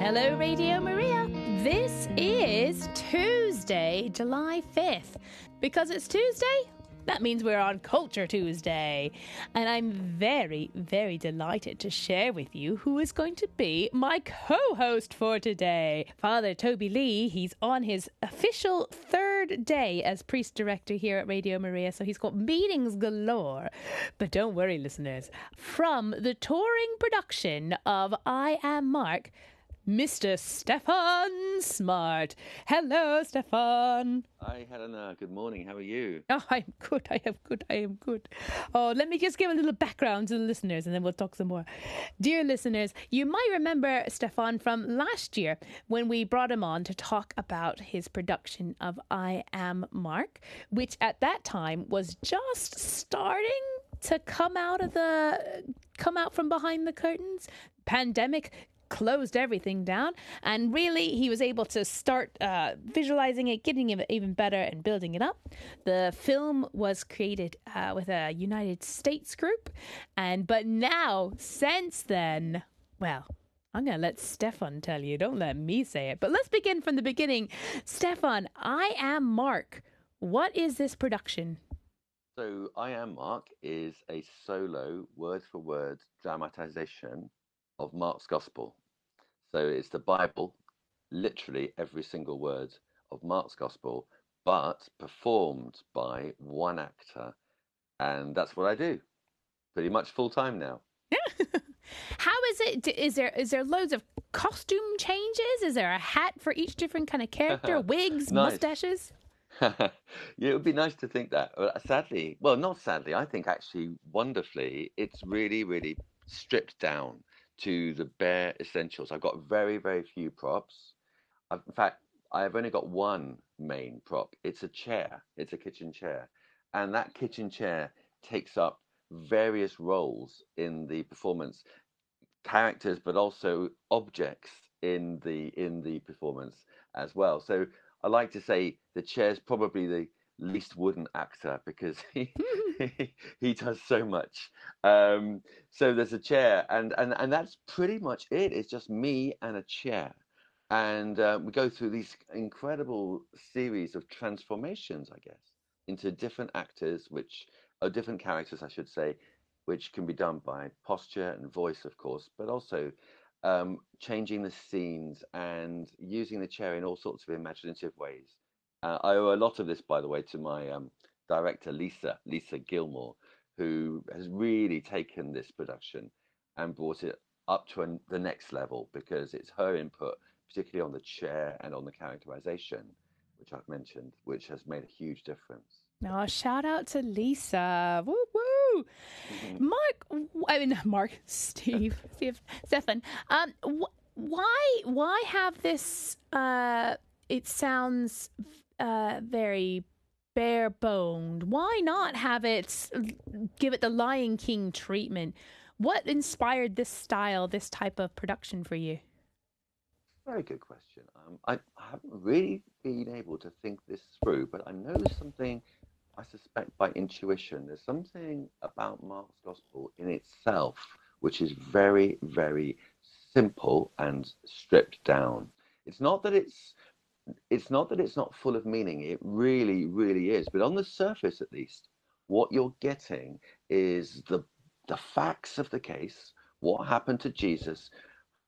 Hello, Radio Maria. This is Tuesday, July 5th. Because it's Tuesday, that means we're on Culture Tuesday. And I'm very, very delighted to share with you who is going to be my co host for today. Father Toby Lee, he's on his official third day as priest director here at Radio Maria, so he's got meetings galore. But don't worry, listeners, from the touring production of I Am Mark, Mr. Stefan Smart. Hello, Stefan. Hi, Helena. Uh, good morning. How are you? Oh, I'm good. I am good. I am good. Oh, let me just give a little background to the listeners and then we'll talk some more. Dear listeners, you might remember Stefan from last year when we brought him on to talk about his production of I Am Mark, which at that time was just starting to come out of the come out from behind the curtains pandemic closed everything down. And really, he was able to start uh, visualizing it, getting it even better, and building it up. The film was created uh, with a United States group, and but now since then, well. I'm going to let Stefan tell you. Don't let me say it. But let's begin from the beginning. Stefan, I am Mark. What is this production? So, I Am Mark is a solo, word for word dramatization of Mark's Gospel. So it's the Bible, literally every single word of Mark's Gospel, but performed by one actor. And that's what I do pretty much full time now. Yeah. How is it? Is there is there loads of costume changes? Is there a hat for each different kind of character? Wigs, mustaches? yeah, it would be nice to think that. Sadly, well, not sadly, I think actually wonderfully, it's really, really stripped down to the bare essentials. I've got very, very few props. I've, in fact, I've only got one main prop. It's a chair. It's a kitchen chair, and that kitchen chair takes up various roles in the performance, characters, but also objects in the in the performance as well. So I like to say the chair is probably the least wooden actor because he he does so much. Um, so there's a chair, and and and that's pretty much it. It's just me and a chair, and uh, we go through these incredible series of transformations, I guess, into different actors, which are different characters, I should say, which can be done by posture and voice, of course, but also. Um, changing the scenes and using the chair in all sorts of imaginative ways. Uh, I owe a lot of this, by the way, to my um, director, Lisa, Lisa Gilmore, who has really taken this production and brought it up to an, the next level because it's her input, particularly on the chair and on the characterization, which I've mentioned, which has made a huge difference. Oh, shout out to Lisa. Woo woo. Mm-hmm. Mark, I mean, Mark, Steve, Steve, Stefan, um, wh- why, why have this, uh, it sounds uh, very bare boned. Why not have it give it the Lion King treatment? What inspired this style, this type of production for you? Very good question. Um, I, I haven't really been able to think this through, but I know something. I suspect by intuition, there's something about Mark's gospel in itself which is very, very simple and stripped down. It's not that it's it's not that it's not full of meaning. It really, really is. But on the surface, at least, what you're getting is the the facts of the case. What happened to Jesus?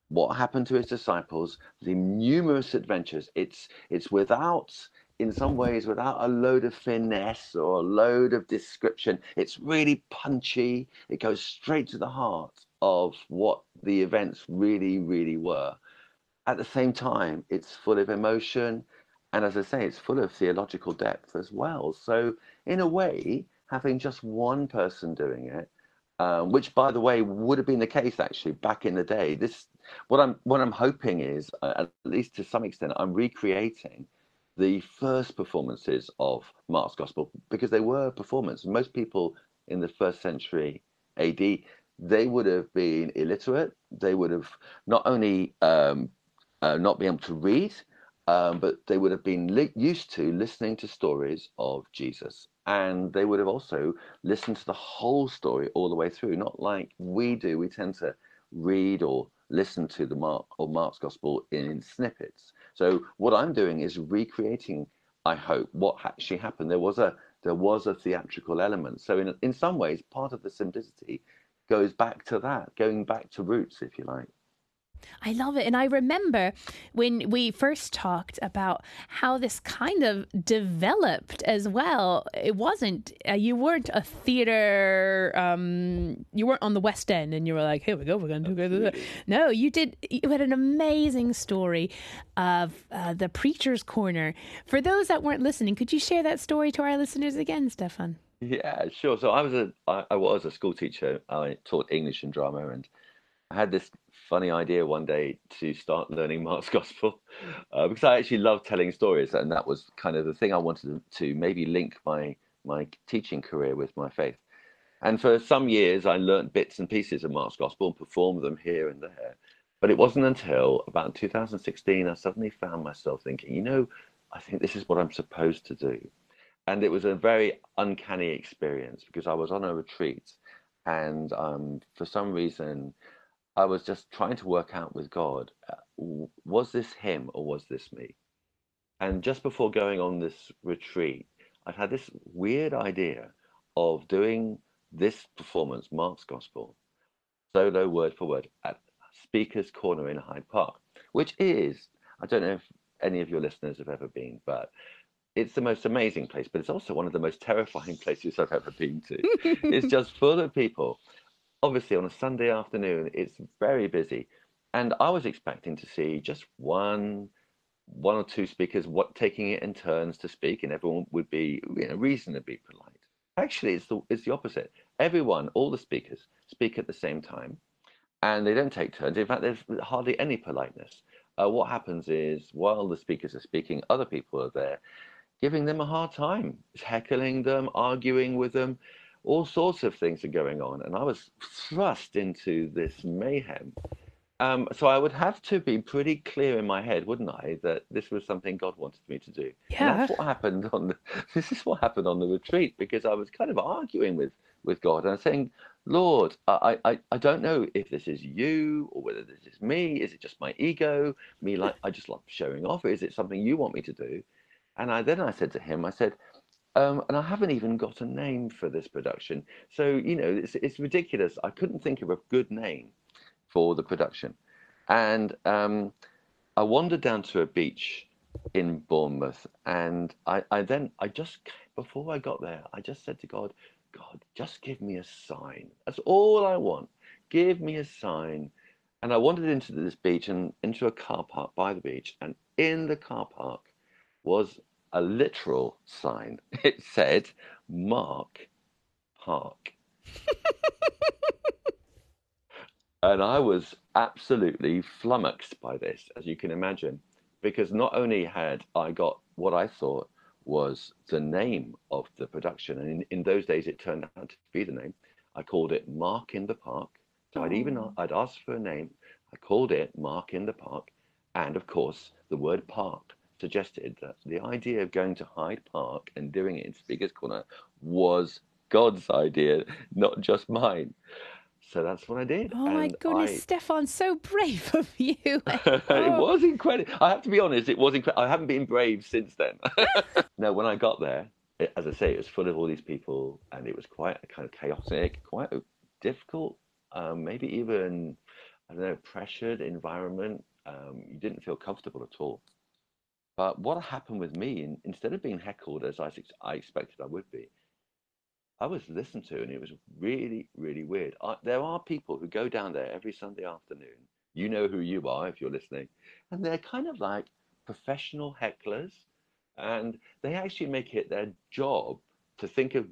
What happened to his disciples? The numerous adventures. It's it's without, in some ways, without a load of finesse or a load of description. It's really punchy. It goes straight to the heart of what the events really, really were at the same time, it's full of emotion. And as I say, it's full of theological depth as well. So, in a way, having just one person doing it, um, which, by the way, would have been the case actually back in the day. This, what I'm, what I'm hoping is, uh, at least to some extent, I'm recreating the first performances of Mark's Gospel because they were performances. Most people in the first century AD, they would have been illiterate. They would have not only um, uh, not being able to read, um, but they would have been li- used to listening to stories of Jesus. And they would have also listened to the whole story all the way through, not like we do. We tend to read or listen to the Mark or Mark's Gospel in snippets. So what I'm doing is recreating, I hope, what actually happened. There was a there was a theatrical element. So in in some ways, part of the simplicity goes back to that, going back to roots, if you like. I love it. And I remember when we first talked about how this kind of developed as well. It wasn't, uh, you weren't a theater, um, you weren't on the West End and you were like, here we go, we're going to do it. No, you did, you had an amazing story of uh, the Preacher's Corner. For those that weren't listening, could you share that story to our listeners again, Stefan? Yeah, sure. So I was a I, I was a school teacher. I taught English and drama, and I had this funny idea one day to start learning Mark's Gospel uh, because I actually love telling stories, and that was kind of the thing I wanted to maybe link my my teaching career with my faith. And for some years, I learnt bits and pieces of Mark's Gospel and performed them here and there. But it wasn't until about 2016 I suddenly found myself thinking, you know, I think this is what I'm supposed to do. And it was a very uncanny experience because I was on a retreat, and um, for some reason, I was just trying to work out with God uh, was this him or was this me? And just before going on this retreat, I'd had this weird idea of doing this performance, Mark's Gospel, solo word for word at Speaker's Corner in Hyde Park, which is, I don't know if any of your listeners have ever been, but it's the most amazing place, but it's also one of the most terrifying places I've ever been to. it's just full of people obviously on a Sunday afternoon, it's very busy. And I was expecting to see just one one or two speakers what taking it in turns to speak and everyone would be you know reasonably polite. Actually it's the it's the opposite. Everyone, all the speakers, speak at the same time and they don't take turns. In fact, there's hardly any politeness. Uh, what happens is while the speakers are speaking, other people are there giving them a hard time, heckling them, arguing with them all sorts of things are going on, and I was thrust into this mayhem. Um, so I would have to be pretty clear in my head, wouldn't I, that this was something God wanted me to do. Yeah. And that's what happened on the. This is what happened on the retreat because I was kind of arguing with with God and I was saying, Lord, I, I, I don't know if this is you or whether this is me. Is it just my ego? Me like I just love showing off. Is it something you want me to do? And I then I said to him, I said, um, and I haven't even got a name for this production. So, you know, it's, it's ridiculous. I couldn't think of a good name for the production. And um, I wandered down to a beach in Bournemouth. And I, I then, I just, before I got there, I just said to God, God, just give me a sign. That's all I want. Give me a sign. And I wandered into this beach and into a car park by the beach. And in the car park was a literal sign. It said Mark Park. and I was absolutely flummoxed by this, as you can imagine, because not only had I got what I thought was the name of the production, and in, in those days it turned out to be the name. I called it Mark in the Park. So I'd even oh. I'd asked for a name. I called it Mark in the Park, and of course the word park suggested that the idea of going to Hyde Park and doing it in Speaker's Corner was God's idea, not just mine. So that's what I did. Oh my goodness, I... Stefan, so brave of you. it was incredible. I have to be honest, it was incredible. I haven't been brave since then. no, when I got there, it, as I say, it was full of all these people and it was quite a kind of chaotic, quite a difficult, um, maybe even, I don't know, pressured environment. Um, you didn't feel comfortable at all. But what happened with me, instead of being heckled as I, I expected I would be, I was listened to, and it was really, really weird. I, there are people who go down there every Sunday afternoon. You know who you are if you're listening, and they're kind of like professional hecklers, and they actually make it their job to think of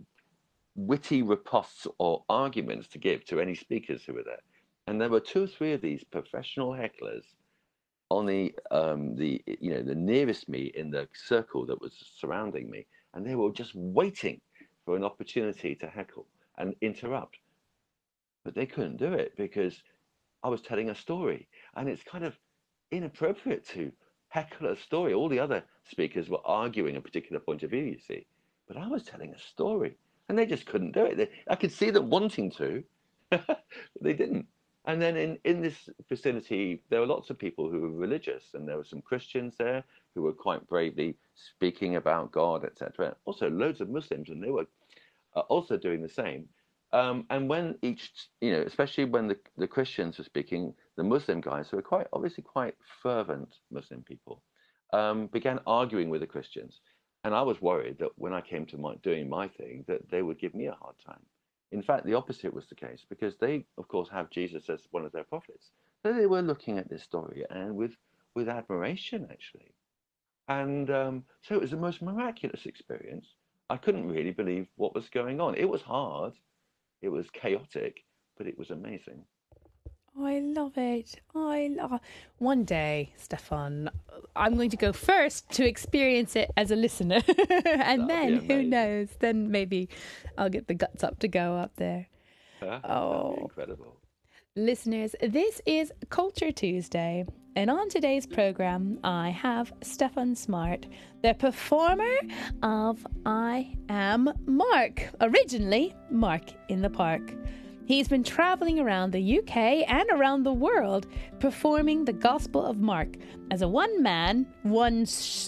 witty riposts or arguments to give to any speakers who were there. And there were two or three of these professional hecklers on the um, the you know the nearest me in the circle that was surrounding me, and they were just waiting for an opportunity to heckle and interrupt, but they couldn't do it because I was telling a story, and it's kind of inappropriate to heckle a story. All the other speakers were arguing a particular point of view, you see, but I was telling a story, and they just couldn't do it. They, I could see them wanting to, but they didn't. And then in, in this vicinity, there were lots of people who were religious, and there were some Christians there who were quite bravely speaking about God, etc. Also, loads of Muslims, and they were uh, also doing the same. Um, and when each, you know, especially when the, the Christians were speaking, the Muslim guys, who were quite obviously quite fervent Muslim people, um, began arguing with the Christians. And I was worried that when I came to my, doing my thing, that they would give me a hard time. In fact, the opposite was the case because they, of course, have Jesus as one of their prophets. So they were looking at this story and with, with admiration, actually. And um, so it was the most miraculous experience. I couldn't really believe what was going on. It was hard, it was chaotic, but it was amazing. Oh, I love it. I love. Oh, one day, Stefan, I'm going to go first to experience it as a listener, and That'll then who knows? Then maybe I'll get the guts up to go up there. oh, incredible! Listeners, this is Culture Tuesday, and on today's program, I have Stefan Smart, the performer of I Am Mark, originally Mark in the Park. He's been traveling around the UK and around the world performing the Gospel of Mark as a one man, one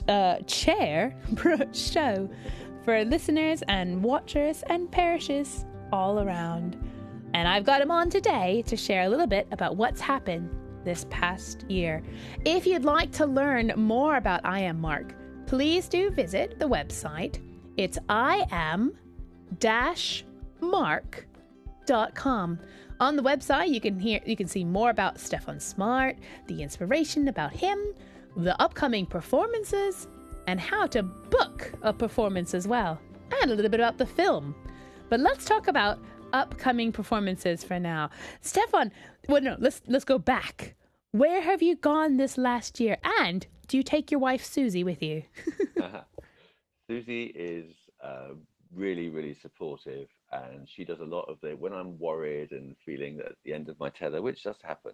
uh, chair show for listeners and watchers and parishes all around. And I've got him on today to share a little bit about what's happened this past year. If you'd like to learn more about I Am Mark, please do visit the website. It's I am dash mark On the website, you can hear you can see more about Stefan Smart, the inspiration about him, the upcoming performances, and how to book a performance as well, and a little bit about the film. But let's talk about upcoming performances for now. Stefan, well, no, let's let's go back. Where have you gone this last year? And do you take your wife Susie with you? Susie is uh, really, really supportive and she does a lot of the when I'm worried and feeling at the end of my tether, which does happen.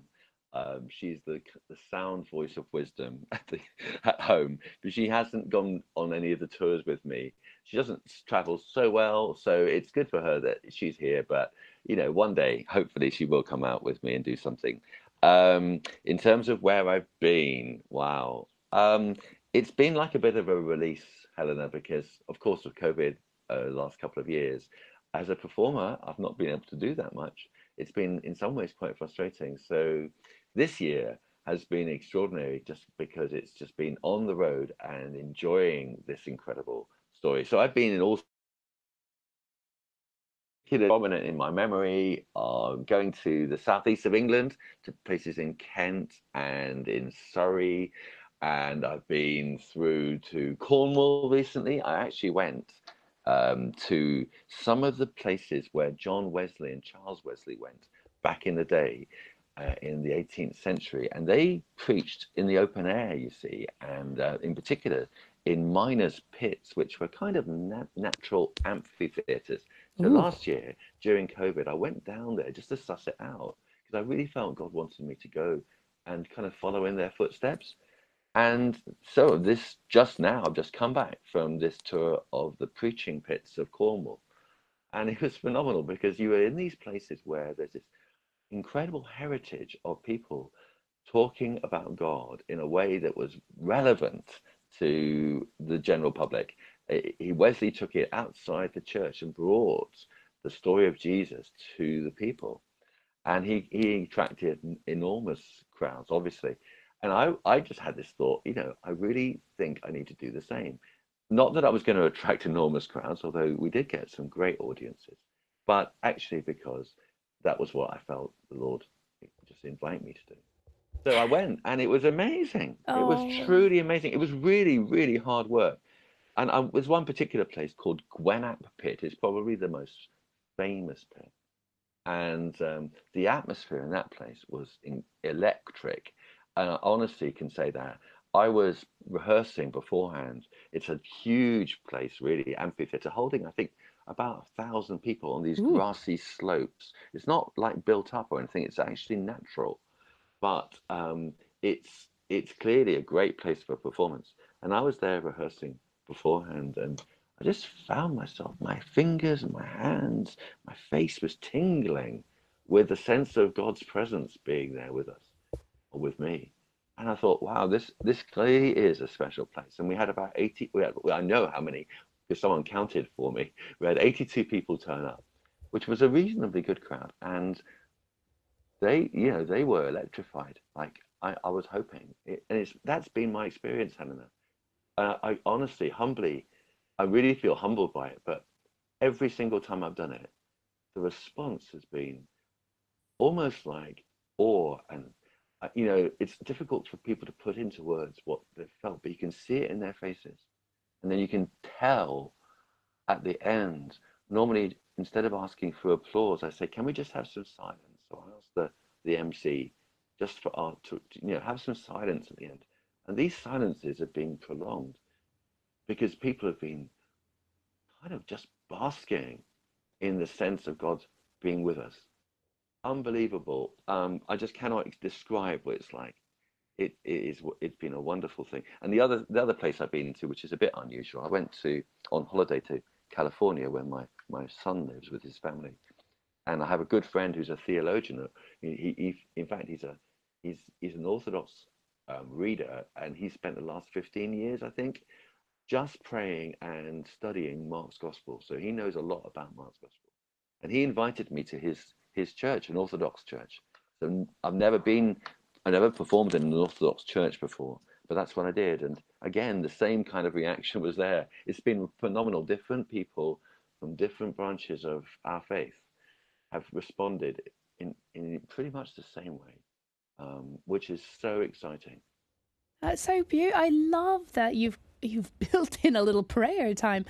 Um, she's the the sound voice of wisdom at the at home, but she hasn't gone on any of the tours with me. She doesn't travel so well, so it's good for her that she's here. But you know, one day, hopefully, she will come out with me and do something. Um, in terms of where I've been, wow, um, it's been like a bit of a release, Helena, because of course of COVID uh, last couple of years, as a performer, I've not been able to do that much. It's been in some ways quite frustrating. So this year has been extraordinary just because it's just been on the road and enjoying this incredible story. So I've been in all prominent in my memory are going to the southeast of England, to places in Kent and in Surrey, and I've been through to Cornwall recently. I actually went um, to some of the places where John Wesley and Charles Wesley went back in the day uh, in the 18th century. And they preached in the open air, you see, and uh, in particular in miners' pits, which were kind of nat- natural amphitheaters. So Ooh. last year during COVID, I went down there just to suss it out because I really felt God wanted me to go and kind of follow in their footsteps. And so this just now, I've just come back from this tour of the preaching pits of Cornwall. And it was phenomenal because you were in these places where there's this incredible heritage of people talking about God in a way that was relevant to the general public. He, Wesley took it outside the church and brought the story of Jesus to the people. And he, he attracted enormous crowds, obviously. And I, I just had this thought, you know, I really think I need to do the same. Not that I was going to attract enormous crowds, although we did get some great audiences, but actually because that was what I felt the Lord just invite me to do. So I went and it was amazing. Oh. It was oh. truly amazing. It was really, really hard work. And I, there's one particular place called Gwennap Pit. It's probably the most famous pit. And um, the atmosphere in that place was in, electric and I honestly can say that I was rehearsing beforehand. It's a huge place, really, amphitheater, holding I think about a thousand people on these Ooh. grassy slopes. It's not like built up or anything; it's actually natural, but um, it's it's clearly a great place for performance. And I was there rehearsing beforehand, and I just found myself, my fingers and my hands, my face was tingling with the sense of God's presence being there with us with me. And I thought, wow, this this clearly is a special place. And we had about 80, we had, I know how many, because someone counted for me. We had 82 people turn up, which was a reasonably good crowd. And they, you know, they were electrified. Like I, I was hoping. It, and it's that's been my experience, Helena. I honestly, humbly, I really feel humbled by it. But every single time I've done it, the response has been almost like awe and Uh, you know it's difficult for people to put into words what they felt but you can see it in their faces. And then you can tell at the end. Normally instead of asking for applause i say can we just have some silence? So i ask the the mc just for our to you know have some silence at the end. And these silences are being prolonged because people have been kind of just basking in the sense of god being with us unbelievable. Um, I just cannot describe what it's like. It, it is. It's been a wonderful thing. And the other, the other place I've been to, which is a bit unusual, I went to on holiday to California, where my my son lives with his family, and I have a good friend who's a theologian. He, he in fact, he's a he's he's an Orthodox um, reader, and he spent the last fifteen years, I think, just praying and studying Mark's Gospel. So he knows a lot about Mark's Gospel, and he invited me to his his church, an Orthodox church. So I've never been, I never performed in an Orthodox church before, but that's what I did. And again, the same kind of reaction was there. It's been phenomenal. Different people from different branches of our faith have responded in, in pretty much the same way, um, which is so exciting. That's so beautiful. I love that you've you've built in a little prayer time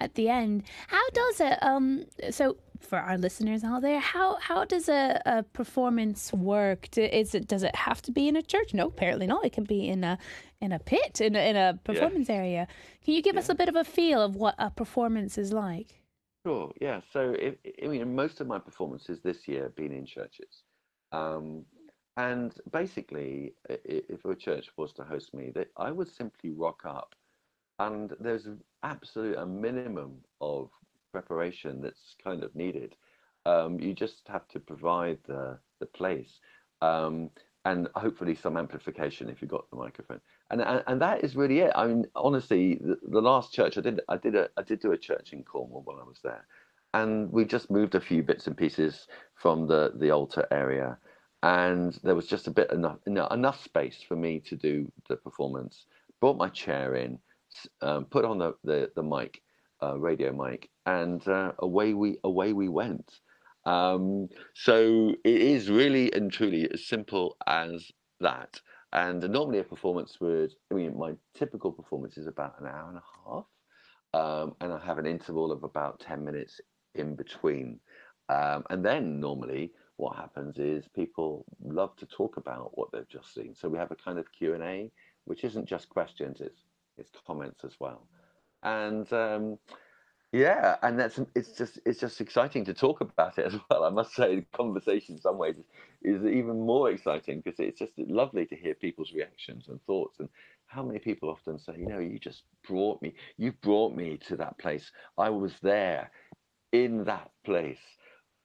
at the end. How does it? Um, so for our listeners out there, how how does a, a performance work? Is it does it have to be in a church? No, apparently not. It can be in a in a pit in a, in a performance yeah. area. Can you give yeah. us a bit of a feel of what a performance is like? Sure. Yeah. So if, I mean, most of my performances this year have been in churches. Um, and basically, if a church was to host me, that I would simply rock up, and there's absolute a minimum of preparation that's kind of needed. Um, you just have to provide the, the place um, and hopefully some amplification if you've got the microphone. And, and, and that is really it. I mean, honestly, the, the, last church I did, I did a, I did do a church in Cornwall while I was there, and we just moved a few bits and pieces from the the altar area, and there was just a bit enough enough space for me to do the performance. Brought my chair in, um, put on the, the the mic, uh, radio mic, and uh, away we away we went. Um, so it is really and truly as simple as that. And normally a performance would, I mean, my typical performance is about an hour and a half, um, and I have an interval of about ten minutes in between. Um, and then normally what happens is people love to talk about what they've just seen. So we have a kind of Q and A, which isn't just questions; it's it's comments as well. And um, yeah, and that's it's just it's just exciting to talk about it as well. I must say, the conversation in some ways is, even more exciting because it's just lovely to hear people's reactions and thoughts. And how many people often say, you know, you just brought me, you brought me to that place. I was there, in that place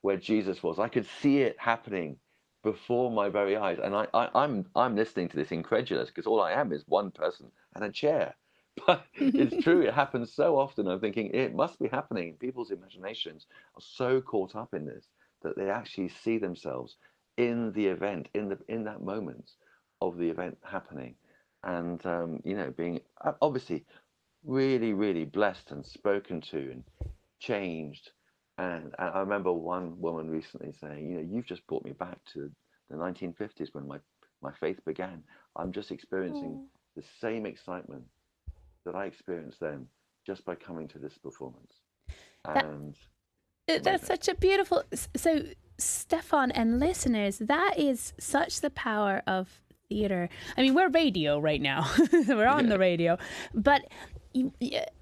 where Jesus was. I could see it happening before my very eyes, and I, I I'm I'm listening to this incredulous because all I am is one person and a chair but it's true. It happens so often. I'm thinking it must be happening. People's imaginations are so caught up in this that they actually see themselves in the event, in the in that moment of the event happening, and um, you know, being uh, obviously really, really blessed and spoken to and changed. And, and I remember one woman recently saying, you know, you've just brought me back to the 1950s when my my faith began. I'm just experiencing oh. the same excitement that I experienced then just by coming to this performance. And that, that's such a beautiful. So, Stefan and listeners, that is such the power of theater. I mean, we're radio right now. we're on yeah. the radio, but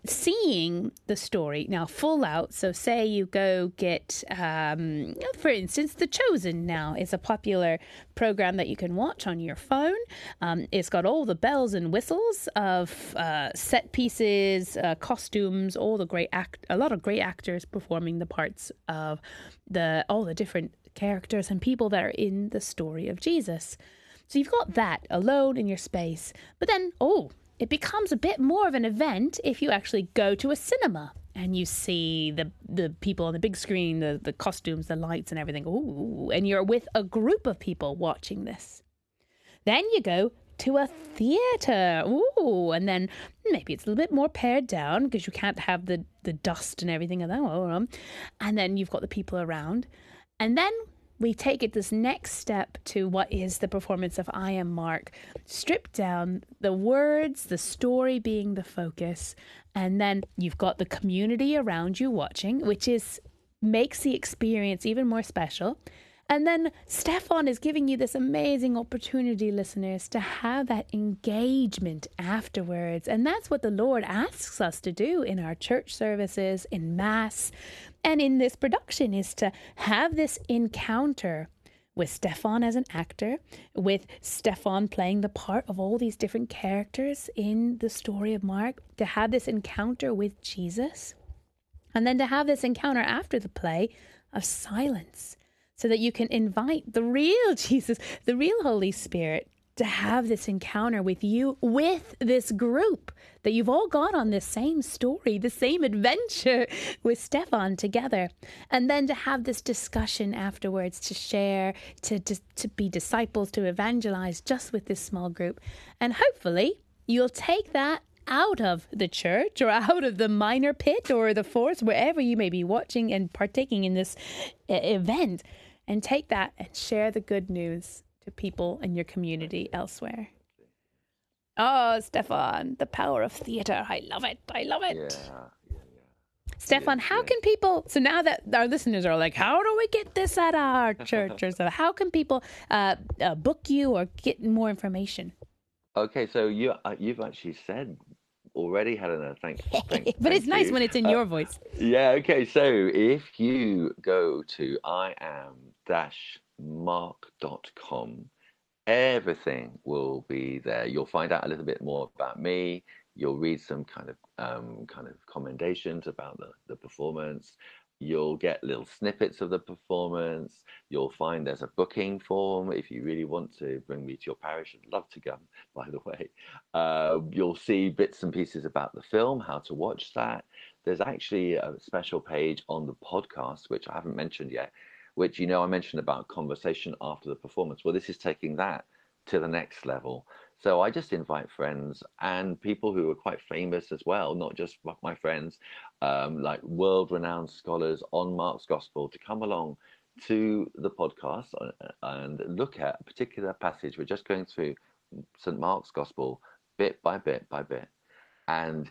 seeing the story now full out. So, say you go get, um, for instance, The Chosen now is a popular program that you can watch on your phone. Um, it's got all the bells and whistles of uh, set pieces, uh, costumes, all the great act, a lot of great actors performing the parts of the all the different characters and people that are in the story of Jesus. So you've got that alone in your space. But then, oh, it becomes a bit more of an event if you actually go to a cinema and you see the the people on the big screen, the the costumes, the lights, and everything. Ooh, and you're with a group of people watching this. Then you go to a theater. Ooh, and then maybe it's a little bit more pared down because you can't have the the dust and everything of that. And then you've got the people around, and then we take it this next step to what is the performance of I Am Mark. Strip down the words, the story being the focus, and then you've got the community around you watching, which is makes the experience even more special. And then Stefan is giving you this amazing opportunity, listeners, to have that engagement afterwards. And that's what the Lord asks us to do in our church services, in Mass, and in this production is to have this encounter with Stefan as an actor, with Stefan playing the part of all these different characters in the story of Mark, to have this encounter with Jesus, and then to have this encounter after the play of silence so that you can invite the real Jesus, the real Holy Spirit, to have this encounter with you, with this group that you've all gone on this same story, the same adventure with Stefan together. And then to have this discussion afterwards, to share, to, to, to be disciples, to evangelize just with this small group. And hopefully, you'll take that out of the church or out of the minor pit or the forest, wherever you may be watching and partaking in this uh, event and take that and share the good news to people in your community elsewhere. Oh, Stefan, the power of theatre. I love it. I love it. Yeah. yeah, yeah. Stefan, how can people? So now that our listeners are like, how do we get this at our church or so? How can people uh, uh, book you or get more information? Okay, so you uh, you've actually said already, Helena. Thank, thank but it's thank nice you. when it's in Uh, your voice. Yeah, okay. So if you go to I am dash mark.com, everything will be there. You'll find out a little bit more about me. You'll read some kind of um, kind of commendations about the, the performance. You'll get little snippets of the performance. You'll find there's a booking form if you really want to bring me to your parish. I'd love to come, by the way. Uh, you'll see bits and pieces about the film, how to watch that. There's actually a special page on the podcast, which I haven't mentioned yet, which you know I mentioned about conversation after the performance. Well, this is taking that to the next level. So I just invite friends and people who are quite famous as well, not just my friends, um, like world-renowned scholars on Mark's Gospel, to come along to the podcast and look at a particular passage. We're just going through St. Mark's Gospel bit by bit by bit, and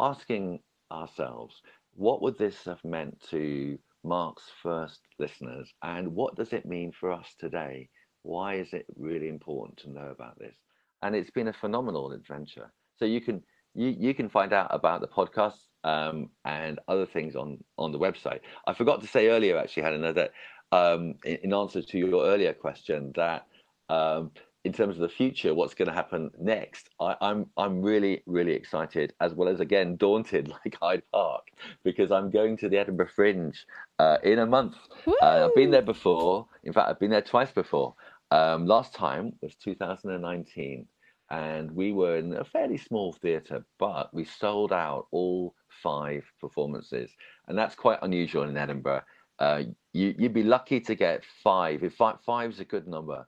asking ourselves, what would this have meant to Mark's first listeners, and what does it mean for us today? Why is it really important to know about this? And it's been a phenomenal adventure. So you can you, you can find out about the podcast um, and other things on on the website. I forgot to say earlier, actually, Helena, that um, in, in answer to your earlier question, that um, in terms of the future, what's going to happen next, I, I'm I'm really really excited, as well as again daunted, like Hyde Park, because I'm going to the Edinburgh Fringe uh, in a month. Uh, I've been there before. In fact, I've been there twice before. Um, last time was 2019, and we were in a fairly small theatre, but we sold out all five performances, and that's quite unusual in Edinburgh. Uh, you, you'd be lucky to get five. If five, five's a good number,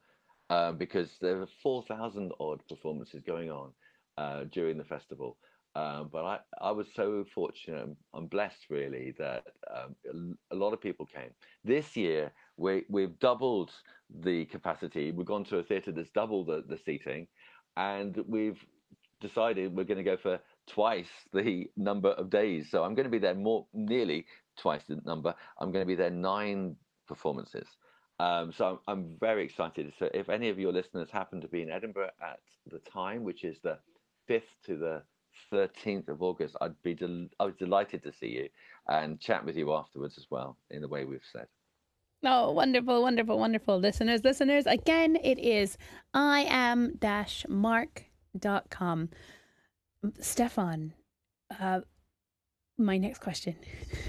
um, because there are 4,000 odd performances going on uh, during the festival. Um, but I, I was so fortunate I'm blessed, really, that um, a lot of people came. This year, we, we've doubled the capacity. We've gone to a theatre that's double the, the seating, and we've decided we're going to go for twice the number of days. So I'm going to be there more, nearly twice the number. I'm going to be there nine performances. Um, so I'm, I'm, very excited. So if any of your listeners happen to be in Edinburgh at the time, which is the 5th to the 13th of August, I'd be del- I was delighted to see you and chat with you afterwards as well, in the way we've said. Oh, wonderful, wonderful, wonderful. Listeners, listeners, again, it is I am dash mark.com. Stefan, uh, my next question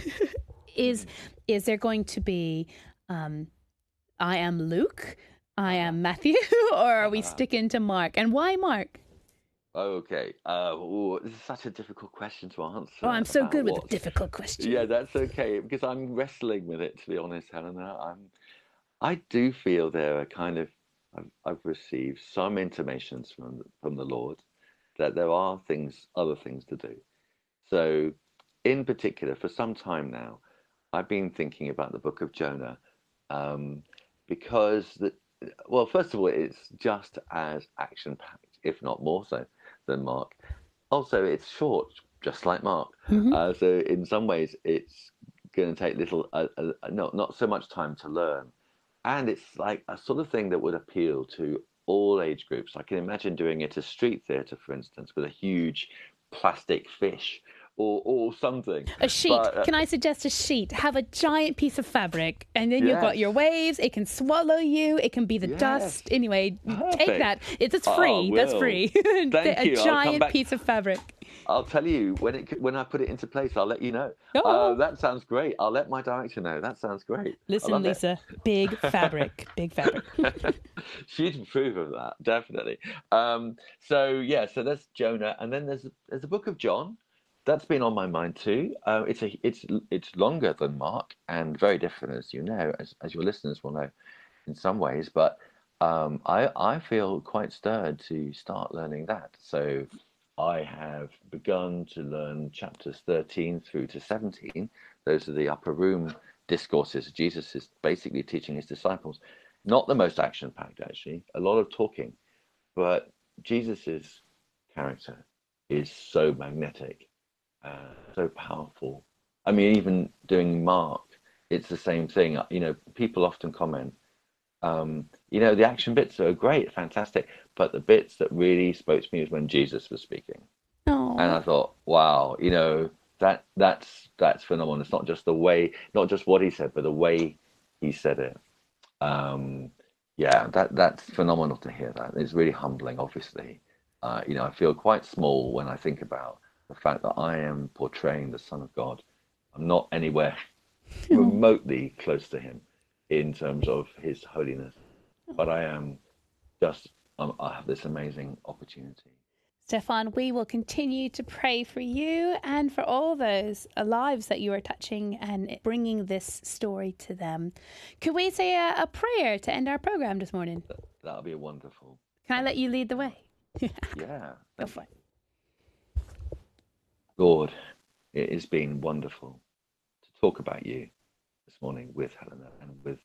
is Is there going to be um, I am Luke, I am Matthew, or are we sticking to Mark? And why Mark? Okay. Uh, ooh, this is such a difficult question to answer. Oh, I'm so about good with what- the difficult questions. Yeah, that's okay because I'm wrestling with it. To be honest, Helena, I'm. I do feel there are kind of. I've, I've received some intimations from from the Lord that there are things, other things to do. So, in particular, for some time now, I've been thinking about the Book of Jonah, um, because the. Well, first of all, it's just as action packed, if not more so, than Mark. Also, it's short, just like Mark. Mhm. Uh, so in some ways, it's going to take little, uh, uh, not not so much time to learn, and it's like a sort of thing that would appeal to all age groups. I can imagine doing it as street theatre, for instance, with a huge plastic fish or or something. A sheet. But, uh, Can I suggest a sheet? Have a giant piece of fabric, and then you've got your waves. It can swallow you. It can be the Yes. dust. Anyway, take that. It's, it's Oh, free. That's free. Thank a you. Giant piece of fabric. I'll tell you when it when I put it into place. I'll let you know. Oh. Uh, that sounds great. I'll let my director know. That sounds great. Listen, love it. Lisa. Big fabric. Big fabric. She'd approve of that, definitely. Um, so yeah, so that's Jonah, and then there's there's the Book of John. That's been on my mind too. Uh, it's a it's it's longer than Mark and very different, as you know, as as your listeners will know, in some ways. But um, I I feel quite stirred to start learning that. So I have begun to learn chapters 13 through to 17. Those are the upper room discourses. Jesus is basically teaching his disciples. Not the most action packed, actually, a lot of talking. But Jesus's character is so magnetic, uh, so powerful. I mean, even doing Mark, it's the same thing. You know, people often comment, um, you know, the action bits are great, fantastic, but the bits that really spoke to me was when Jesus was speaking Oh, and I thought, wow, you know, that that's that's phenomenal. It's not just the way, not just what he said, but the way he said it. Um, yeah, that that's phenomenal to hear. That it's really humbling. Obviously, uh, you know, I feel quite small when I think about the fact that I am portraying the Son of God. I'm not anywhere remotely close to him in terms of his holiness, but I am just um, I have this amazing opportunity. Stefan, we will continue to pray for you and for all those lives that you are touching and bringing this story to them. Could we say a, a prayer to end our program this morning? That'll be wonderful. Can I let you lead the way? Yeah. Go for it. Lord, it has been wonderful to talk about you this morning with Helena and with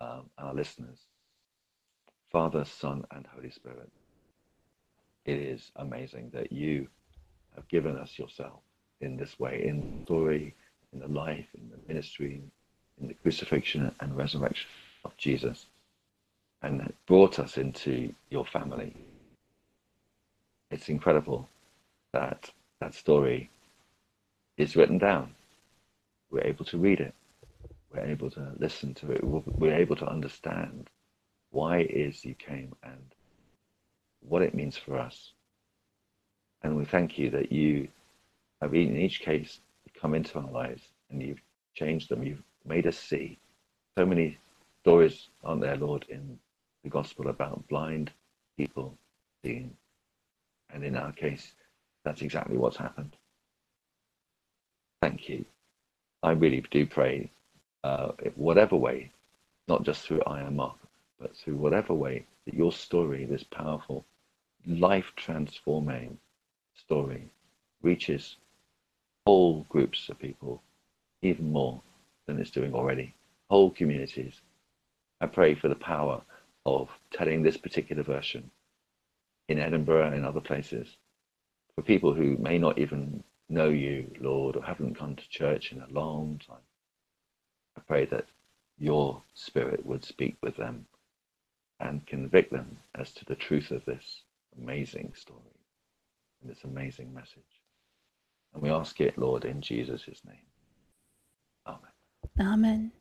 um, our listeners. Father, Son, and Holy Spirit. It is amazing that you have given us yourself in this way, in the story, in the life, in the ministry, in the crucifixion and resurrection of Jesus, and brought us into your family. It's incredible that that story is written down. We're able to read it. We're able to listen to it. We're- able to understand why it is you came and what it means for us. And we thank you that you have, in each case, come into our lives and you've changed them. You've made us see. So many stories, aren't there, Lord, in the gospel about blind people seeing. And in our case, that's exactly what's happened. Thank you. I really do pray, uh, whatever way, not just through I am Mark, but through whatever way that your story, this powerful, life transforming story, reaches all groups of people, even more than it's doing already, whole communities. I pray for the power of telling this particular version in Edinburgh and other places for people who may not even know you, Lord, or haven't come to church in a long time. I pray that your spirit would speak with them and convict them as to the truth of this amazing story and this amazing message. And we ask it, Lord, in Jesus' name. Amen. Amen.